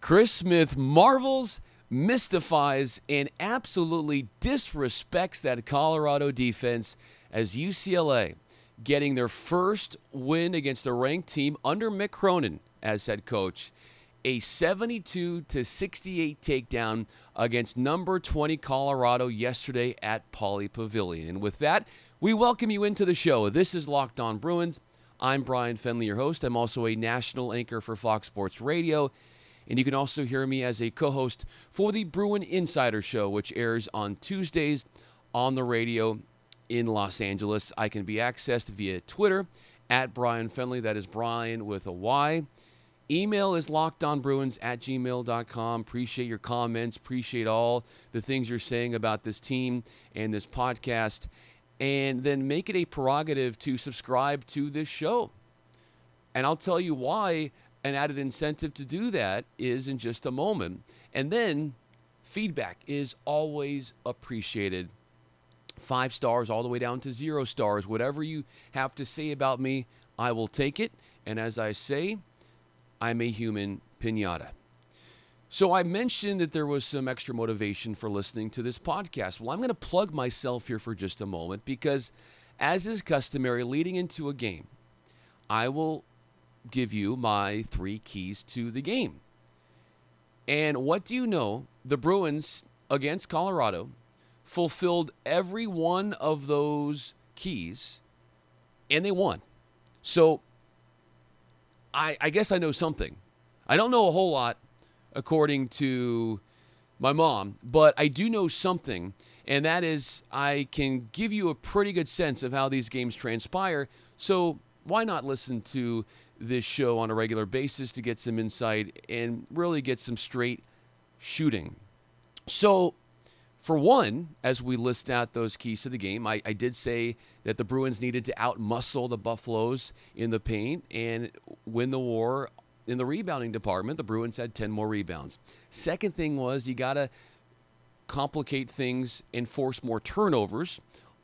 Chris Smith marvels, mystifies, and absolutely disrespects that Colorado defense as UCLA getting their first win against a ranked team under Mick Cronin as head coach. A 72 to 68 takedown against number 20 Colorado yesterday at Pauley Pavilion. And with that, we welcome you into the show. This is Locked On Bruins. I'm Brian Fenley, your host. I'm also a national anchor for Fox Sports Radio. And you can also hear me as a co host for the Bruin Insider Show, which airs on Tuesdays on the radio in Los Angeles. I can be accessed via Twitter at Brian Fenley. That is Brian with a Y. Email is lockedonbruins at gmail.com. Appreciate your comments. Appreciate all the things you're saying about this team and this podcast. And then make it a prerogative to subscribe to this show. And I'll tell you why an added incentive to do that is in just a moment. And then feedback is always appreciated. Five stars all the way down to zero stars. Whatever you have to say about me, I will take it. And as I say, I'm a human pinata. So I mentioned that there was some extra motivation for listening to this podcast. Well, I'm going to plug myself here for just a moment because, as is customary, leading into a game, I will give you my three keys to the game. And what do you know? The Bruins against Colorado fulfilled every one of those keys and they won. So I, I guess I know something. I don't know a whole lot, according to my mom, but I do know something, and that is I can give you a pretty good sense of how these games transpire. So why not listen to this show on a regular basis to get some insight and really get some straight shooting? So, for one, as we list out those keys to the game, I, I did say that the Bruins needed to outmuscle the Buffaloes in the paint and win the war in the rebounding department. The Bruins had 10 more rebounds. Second thing was you got to complicate things and force more turnovers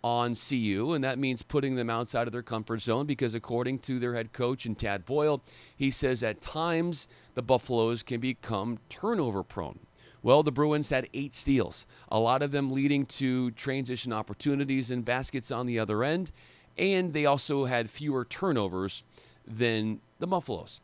on CU, and that means putting them outside of their comfort zone because, according to their head coach and Tad Boyle, he says at times the Buffaloes can become turnover prone. Well, the Bruins had eight steals, a lot of them leading to transition opportunities and baskets on the other end, and they also had fewer turnovers than the Buffaloes.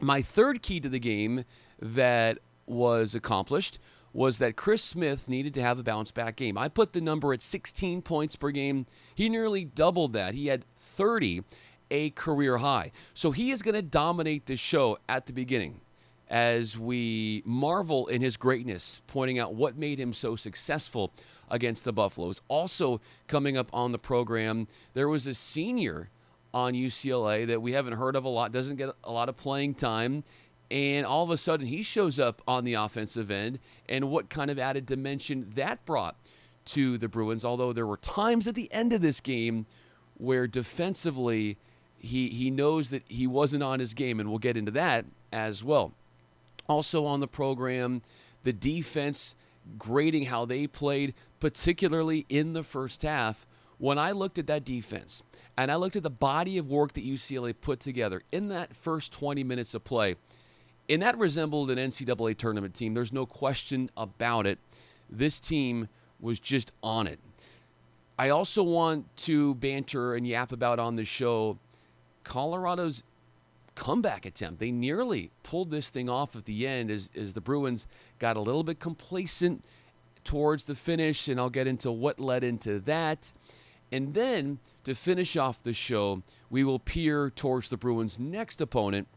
My third key to the game that was accomplished was that Chris Smith needed to have a bounce back game. I put the number at 16 points per game. He nearly doubled that. He had 30, a career high. So he is going to dominate this show at the beginning as we marvel in his greatness, pointing out what made him so successful against the Buffaloes. Also, coming up on the program, there was a senior on UCLA that we haven't heard of a lot, doesn't get a lot of playing time. And all of a sudden, he shows up on the offensive end, and what kind of added dimension that brought to the Bruins. Although there were times at the end of this game where defensively, he, he knows that he wasn't on his game, and we'll get into that as well. Also on the program, the defense grading how they played, particularly in the first half. When I looked at that defense and I looked at the body of work that UCLA put together in that first 20 minutes of play, and that resembled an NCAA tournament team. There's no question about it. This team was just on it. I also want to banter and yap about on the show Colorado's comeback attempt. They nearly pulled this thing off at the end as, as the Bruins got a little bit complacent towards the finish, and I'll get into what led into that. And then to finish off the show, we will peer towards the Bruins' next opponent,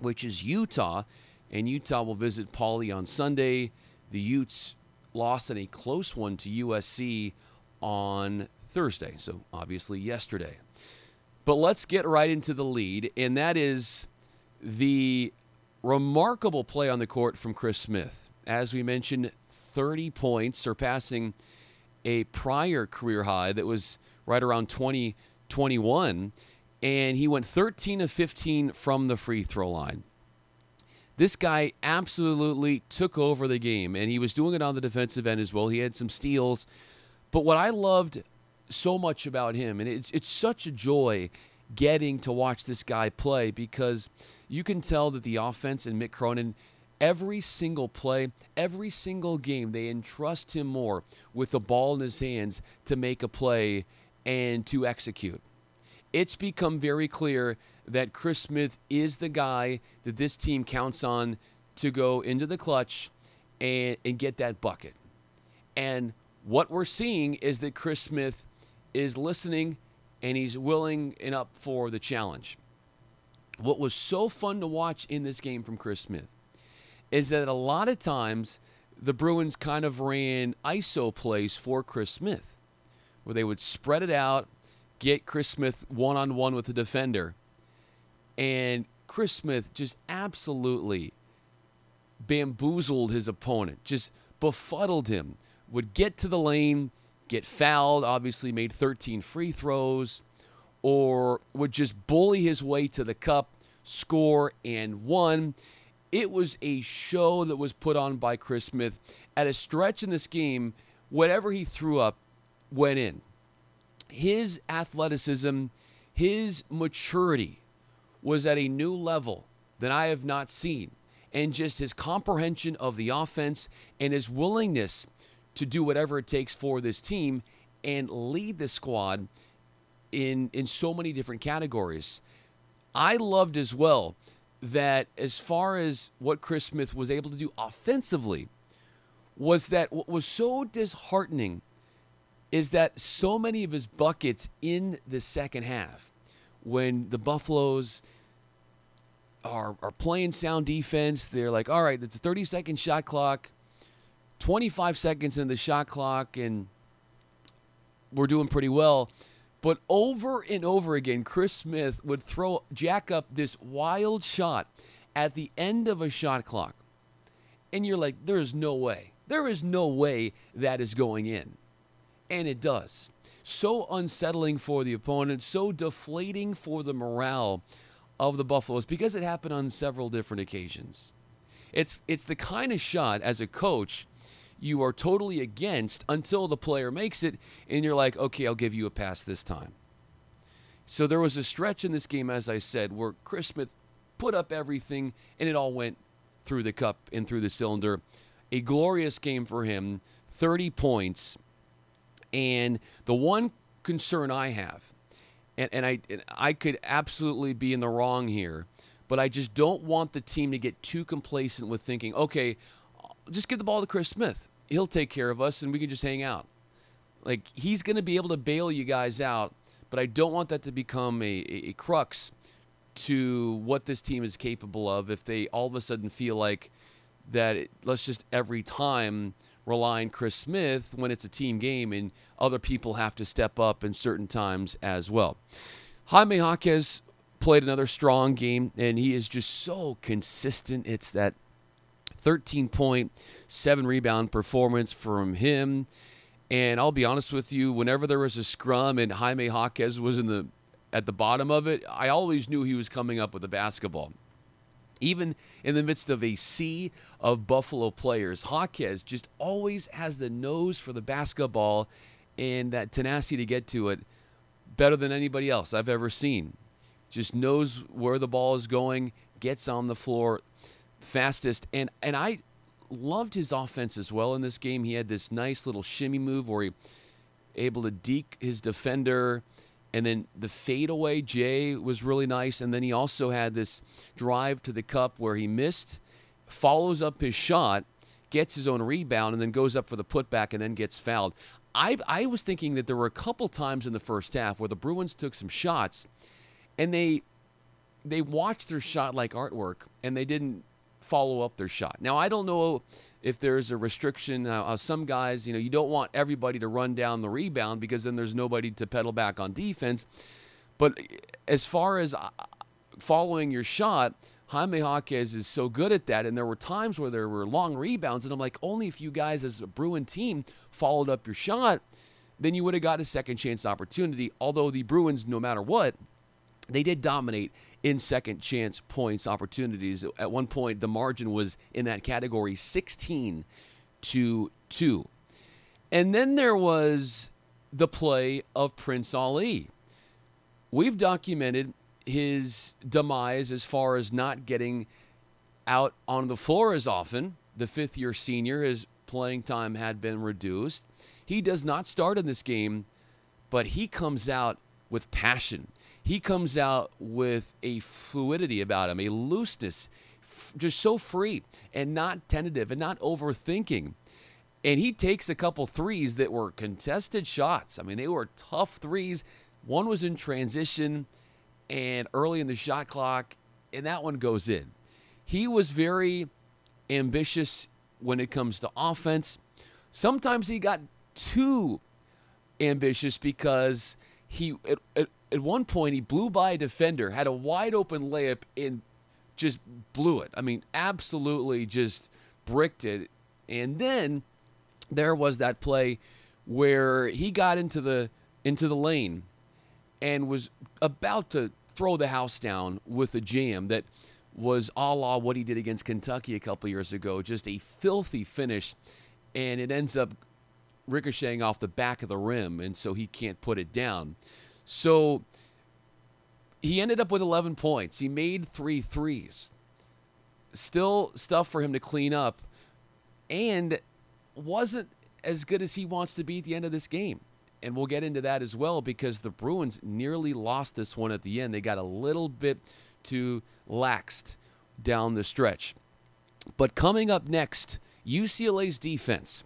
which is Utah. And Utah will visit Pauley on Sunday. The Utes lost in a close one to USC on Thursday, so obviously yesterday. But let's get right into the lead, and that is the remarkable play on the court from Chris Smith. As we mentioned, 30 points, surpassing a prior career high that was right around 2021. And he went 13 of 15 from the free throw line. This guy absolutely took over the game, and he was doing it on the defensive end as well. He had some steals. But what I loved so much about him, and it's it's such a joy getting to watch this guy play because you can tell that the offense and Mick Cronin every single play, every single game, they entrust him more with the ball in his hands to make a play and to execute. It's become very clear that Chris Smith is the guy that this team counts on to go into the clutch and, and get that bucket. And what we're seeing is that Chris Smith is listening and he's willing and up for the challenge. What was so fun to watch in this game from Chris Smith is that a lot of times the Bruins kind of ran ISO plays for Chris Smith, where they would spread it out, get Chris Smith one on one with a defender, and Chris Smith just absolutely bamboozled his opponent, just befuddled him, would get to the lane, get fouled, obviously made 13 free throws, or would just bully his way to the cup, score, and won. It was a show that was put on by Chris Smith. At a stretch in this game, whatever he threw up went in. His athleticism, his maturity was at a new level that I have not seen. And just his comprehension of the offense and his willingness to do whatever it takes for this team and lead the squad in in so many different categories. I loved as well that as far as what Chris Smith was able to do offensively was that what was so disheartening is that so many of his buckets in the second half when the Buffaloes are, are playing sound defense, they're like, all right, it's a 30 second shot clock, 25 seconds in the shot clock, and we're doing pretty well. But over and over again, Chris Smith would throw jack up this wild shot at the end of a shot clock. And you're like, there is no way. There is no way that is going in. And it does. So unsettling for the opponent, so deflating for the morale of the Buffaloes because it happened on several different occasions. It's it's the kind of shot as a coach you are totally against until the player makes it and you're like, okay, I'll give you a pass this time. So there was a stretch in this game, as I said, where Chris Smith put up everything and it all went through the cup and through the cylinder. A glorious game for him, 30 points. And the one concern I have, and, and I and I could absolutely be in the wrong here, but I just don't want the team to get too complacent with thinking, okay, just give the ball to Chris Smith. He'll take care of us and we can just hang out. Like he's going to be able to bail you guys out, but I don't want that to become a, a, a crux to what this team is capable of if they all of a sudden feel like that it, let's just every time rely on Chris Smith when it's a team game and other people have to step up in certain times as well. Jaime Jaquez played another strong game and he is just so consistent. It's that 13 point, seven rebound performance from him. And I'll be honest with you, whenever there was a scrum and Jaime Jaquez was in the at the bottom of it, I always knew he was coming up with a basketball. Even in the midst of a sea of Buffalo players, Jaquez just always has the nose for the basketball and that tenacity to get to it better than anybody else I've ever seen. Just knows where the ball is going, gets on the floor fastest. And and I loved his offense as well in this game. He had this nice little shimmy move where he able to deke his defender. And then the fadeaway Jay was really nice. And then he also had this drive to the cup where he missed, follows up his shot, gets his own rebound, and then goes up for the putback and then gets fouled. I, I was thinking that there were a couple times in the first half where the Bruins took some shots and they they watched their shot like artwork and they didn't follow up their shot. Now, I don't know if there's a restriction. Uh, uh, some guys, you know, you don't want everybody to run down the rebound because then there's nobody to pedal back on defense. But as far as uh, following your shot, Jaime Jaquez is so good at that. And there were times where there were long rebounds, and I'm like, only if you guys as a Bruin team followed up your shot, then you would have got a second chance opportunity. Although the Bruins, no matter what, they did dominate in second chance points opportunities. At one point, the margin was in that category 16 to 2. And then there was the play of Prince Ali. We've documented his demise as far as not getting out on the floor as often. The fifth year senior, his playing time had been reduced. He does not start in this game, but he comes out with passion. He comes out with a fluidity about him, a looseness, f- just so free and not tentative and not overthinking. And he takes a couple threes that were contested shots. I mean, they were tough threes. One was in transition and early in the shot clock, and that one goes in. He was very ambitious when it comes to offense. Sometimes he got too ambitious because he at, at, at, one point he blew by a defender, had a wide open layup and just blew it. I mean, absolutely just bricked it. And then there was that play where he got into the into the lane and was about to throw the house down with a jam that was a la what he did against Kentucky a couple years ago. Just a filthy finish, and it ends up ricocheting off the back of the rim, and so he can't put it down. So he ended up with 11 points. He made three threes. Still stuff for him to clean up, and wasn't as good as he wants to be at the end of this game. And we'll get into that as well because the Bruins nearly lost this one at the end. They got a little bit too laxed down the stretch. But coming up next, UCLA's defense.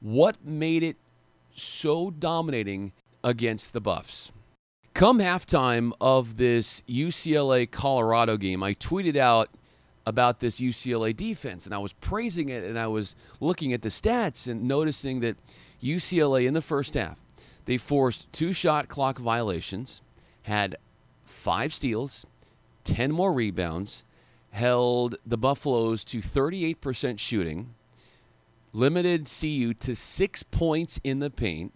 What made it so dominating against the Buffs? Come halftime of this UCLA Colorado game, I tweeted out about this UCLA defense and I was praising it and I was looking at the stats and noticing that UCLA in the first half they forced two shot clock violations, had five steals, 10 more rebounds, held the Buffaloes to 38% shooting, limited CU to six points in the paint.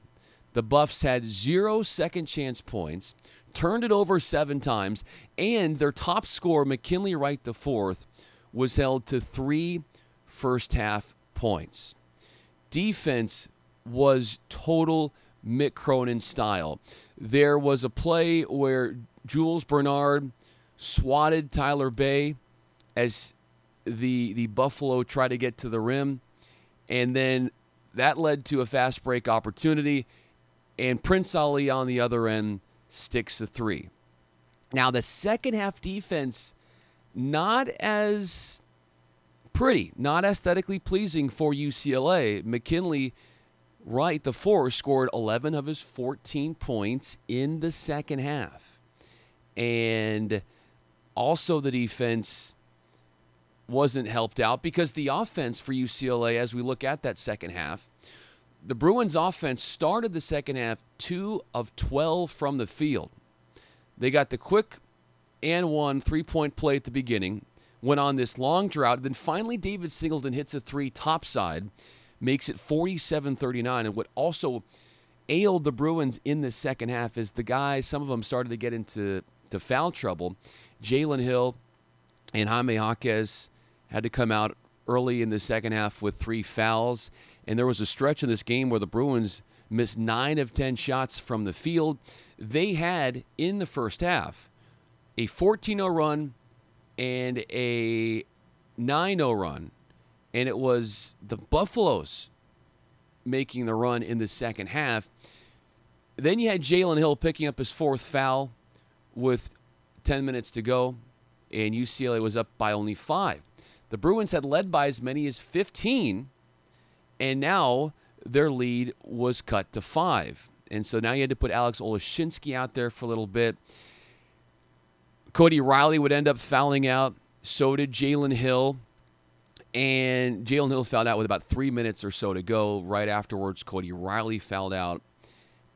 The Buffs had zero second chance points, turned it over seven times, and their top scorer, McKinley Wright IV, was held to three first half points. Defense was total Mick Cronin style. There was a play where Jules Bernard swatted Tyler Bey as the the Buffalo tried to get to the rim, and then that led to a fast break opportunity, and Prince Ali on the other end sticks a three. Now the second half defense, not as pretty, not aesthetically pleasing for UCLA. McKinley Wright, the four, scored 11 of his 14 points in the second half. And also, the defense wasn't helped out because the offense for UCLA, as we look at that second half, the Bruins offense started the second half 2 of 12 from the field. They got the quick and one three point play at the beginning, went on this long drought. Then finally, David Singleton hits a three topside makes it 47 39. And what also ailed the Bruins in the second half is the guys, some of them started to get into to foul trouble. Jalen Hill and Jaime Jaquez had to come out early in the second half with three fouls. And there was a stretch in this game where the Bruins missed nine of 10 shots from the field. They had, in the first half, a 14 0 run and a 9 0 run and it was the Buffaloes making the run in the second half. Then you had Jalen Hill picking up his fourth foul with 10 minutes to go, and UCLA was up by only five. The Bruins had led by as many as 15, and now their lead was cut to five. And so now you had to put Alex Olesinski out there for a little bit. Cody Riley would end up fouling out. So did Jalen Hill. And Jalen Hill fouled out with about three minutes or so to go. Right afterwards, Cody Riley fouled out.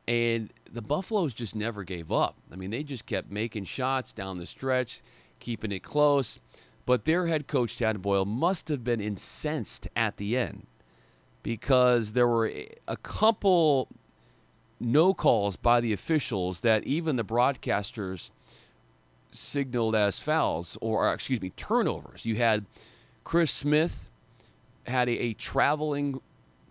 And the Buffaloes just never gave up. I mean, they just kept making shots down the stretch, keeping it close. But their head coach, Tad Boyle, must have been incensed at the end because there were a couple no calls by the officials that even the broadcasters signaled as fouls or, excuse me, turnovers. You had Chris Smith had a, a traveling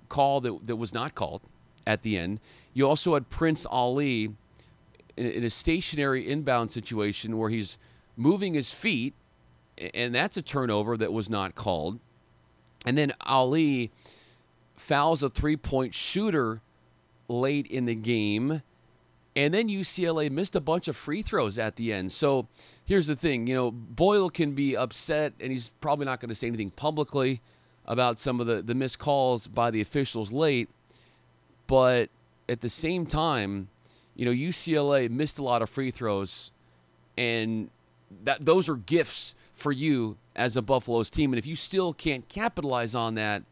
call that, that was not called at the end. You also had Prince Ali in, in a stationary inbound situation where he's moving his feet and that's a turnover that was not called. And then Ali fouls a three point shooter late in the game. And then UCLA missed a bunch of free throws at the end. So here's the thing you know, Boyle can be upset, and he's probably not going to say anything publicly about some of the, the missed calls by the officials late. But at the same time, you know, UCLA missed a lot of free throws, and that those are gifts for you as a Buffaloes team. And if you still can't capitalize on that,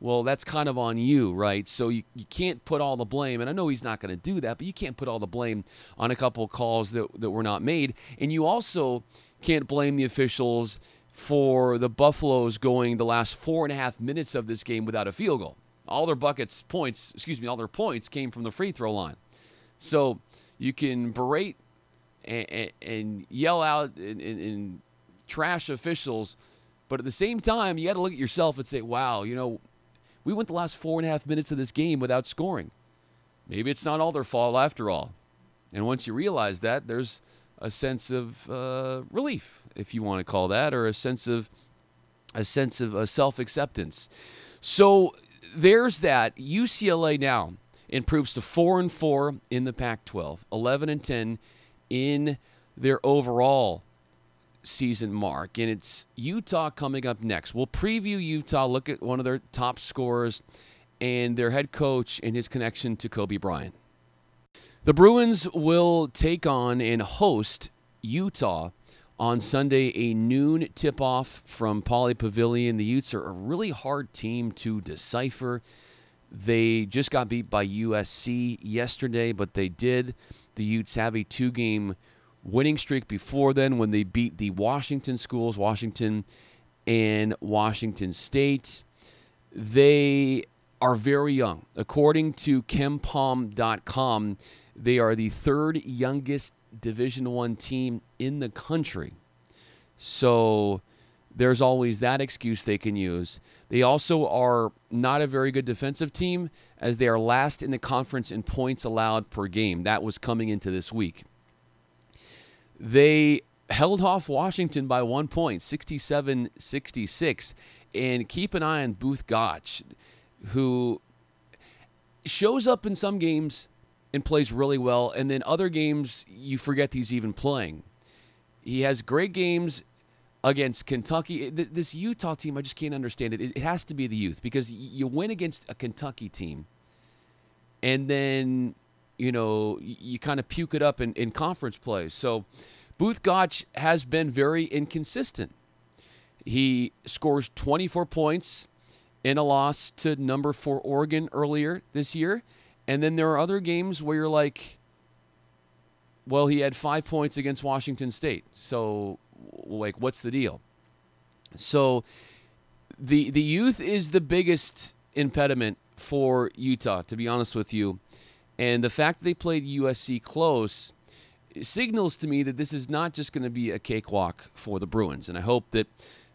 well, that's kind of on you, right? So you, you can't put all the blame, and I know he's not going to do that, but you can't put all the blame on a couple calls that, that were not made. And you also can't blame the officials for the Buffaloes going the last four and a half minutes of this game without a field goal. All their buckets, points, excuse me, all their points came from the free throw line. So you can berate and, and, and yell out and, and trash officials, but at the same time, you got to look at yourself and say, wow, you know, we went the last four and a half minutes of this game without scoring. Maybe it's not all their fault after all. And once you realize that, there's a sense of uh, relief, if you want to call that, or a sense of a sense of uh, self acceptance. So there's that. UCLA now improves to four and four in the Pac-12, 11 and 10 in their overall season mark. And it's Utah coming up next. We'll preview Utah, look at one of their top scorers and their head coach and his connection to Kobe Bryant. The Bruins will take on and host Utah on Sunday, a noon tip off from Pauley Pavilion. The Utes are a really hard team to decipher. They just got beat by USC yesterday, but they did. The Utes have a two game winning streak before then when they beat the Washington schools, Washington and Washington State. They are very young. According to KenPom.com, they are the third youngest Division One team in the country. So there's always that excuse they can use. They also are not a very good defensive team as they are last in the conference in points allowed per game. That was coming into this week. They held off Washington by one point, 67 66. And keep an eye on Both Gach, who shows up in some games and plays really well. And then other games, you forget he's even playing. He has great games against Kentucky. This Utah team, I just can't understand it. It has to be the youth because you win against a Kentucky team, and then you know you kind of puke it up in, in conference play. So Both Gach has been very inconsistent. He scores 24 points in a loss to number four Oregon earlier this year, and then there are other games where you're like, well, he had five points against Washington State. So like what's the deal? So the the youth is the biggest impediment for Utah, to be honest with you. And the fact that they played USC close signals to me that this is not just going to be a cakewalk for the Bruins. And I hope that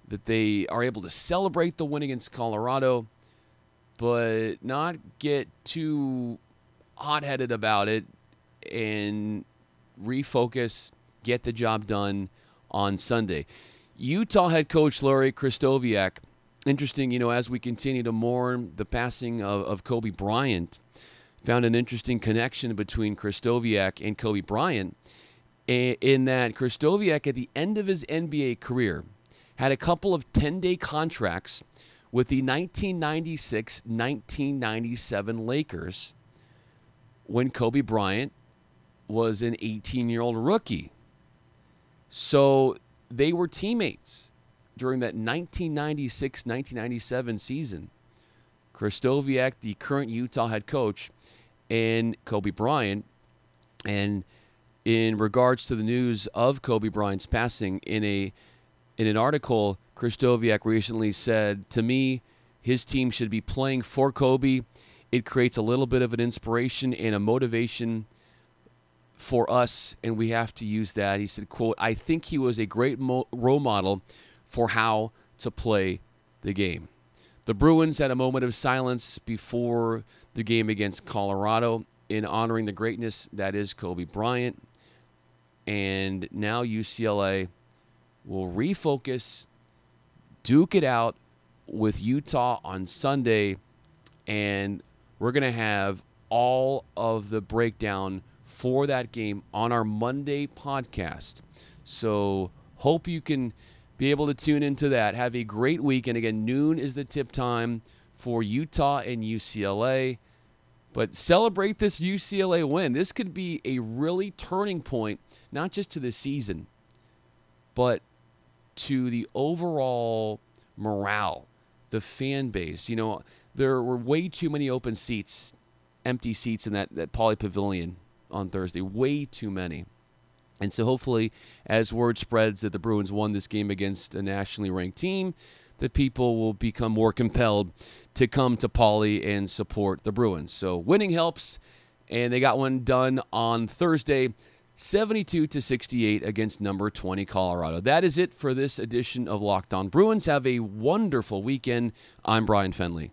that they are able to celebrate the win against Colorado, but not get too hot-headed about it and refocus, get the job done on Sunday. Utah head coach Larry Krystkowiak, interesting, you know, as we continue to mourn the passing of, of Kobe Bryant, found an interesting connection between Krystkowiak and Kobe Bryant in that Krystkowiak, at the end of his NBA career, had a couple of 10 day contracts with the 1996 1997 Lakers when Kobe Bryant was an 18 year old rookie. So they were teammates during that 1996 1997 season. Krystkowiak, the current Utah head coach, and Kobe Bryant. And in regards to the news of Kobe Bryant's passing, in a in an article, Krystkowiak recently said, "To me, his team should be playing for Kobe. It creates a little bit of an inspiration and a motivation for us, and we have to use that. He said, quote, I think he was a great mo- role model for how to play the game. The Bruins had a moment of silence before the game against Colorado in honoring the greatness that is Kobe Bryant. And now UCLA will refocus, duke it out with Utah on Sunday, and we're going to have all of the breakdown for that game on our Monday podcast. So, hope you can be able to tune into that. Have a great weekend. Again, noon is the tip time for Utah and UCLA. But celebrate this UCLA win. This could be a really turning point, not just to the season, but to the overall morale, the fan base. You know, there were way too many open seats, empty seats in that, that Pauley Pavilion on Thursday. Way too many. And so hopefully, as word spreads that the Bruins won this game against a nationally ranked team, the people will become more compelled to come to Pauley and support the Bruins. So winning helps, and they got one done on Thursday. 72 to 68 against number 20 Colorado. That is it for this edition of Locked On Bruins. Have a wonderful weekend. I'm Brian Fenley.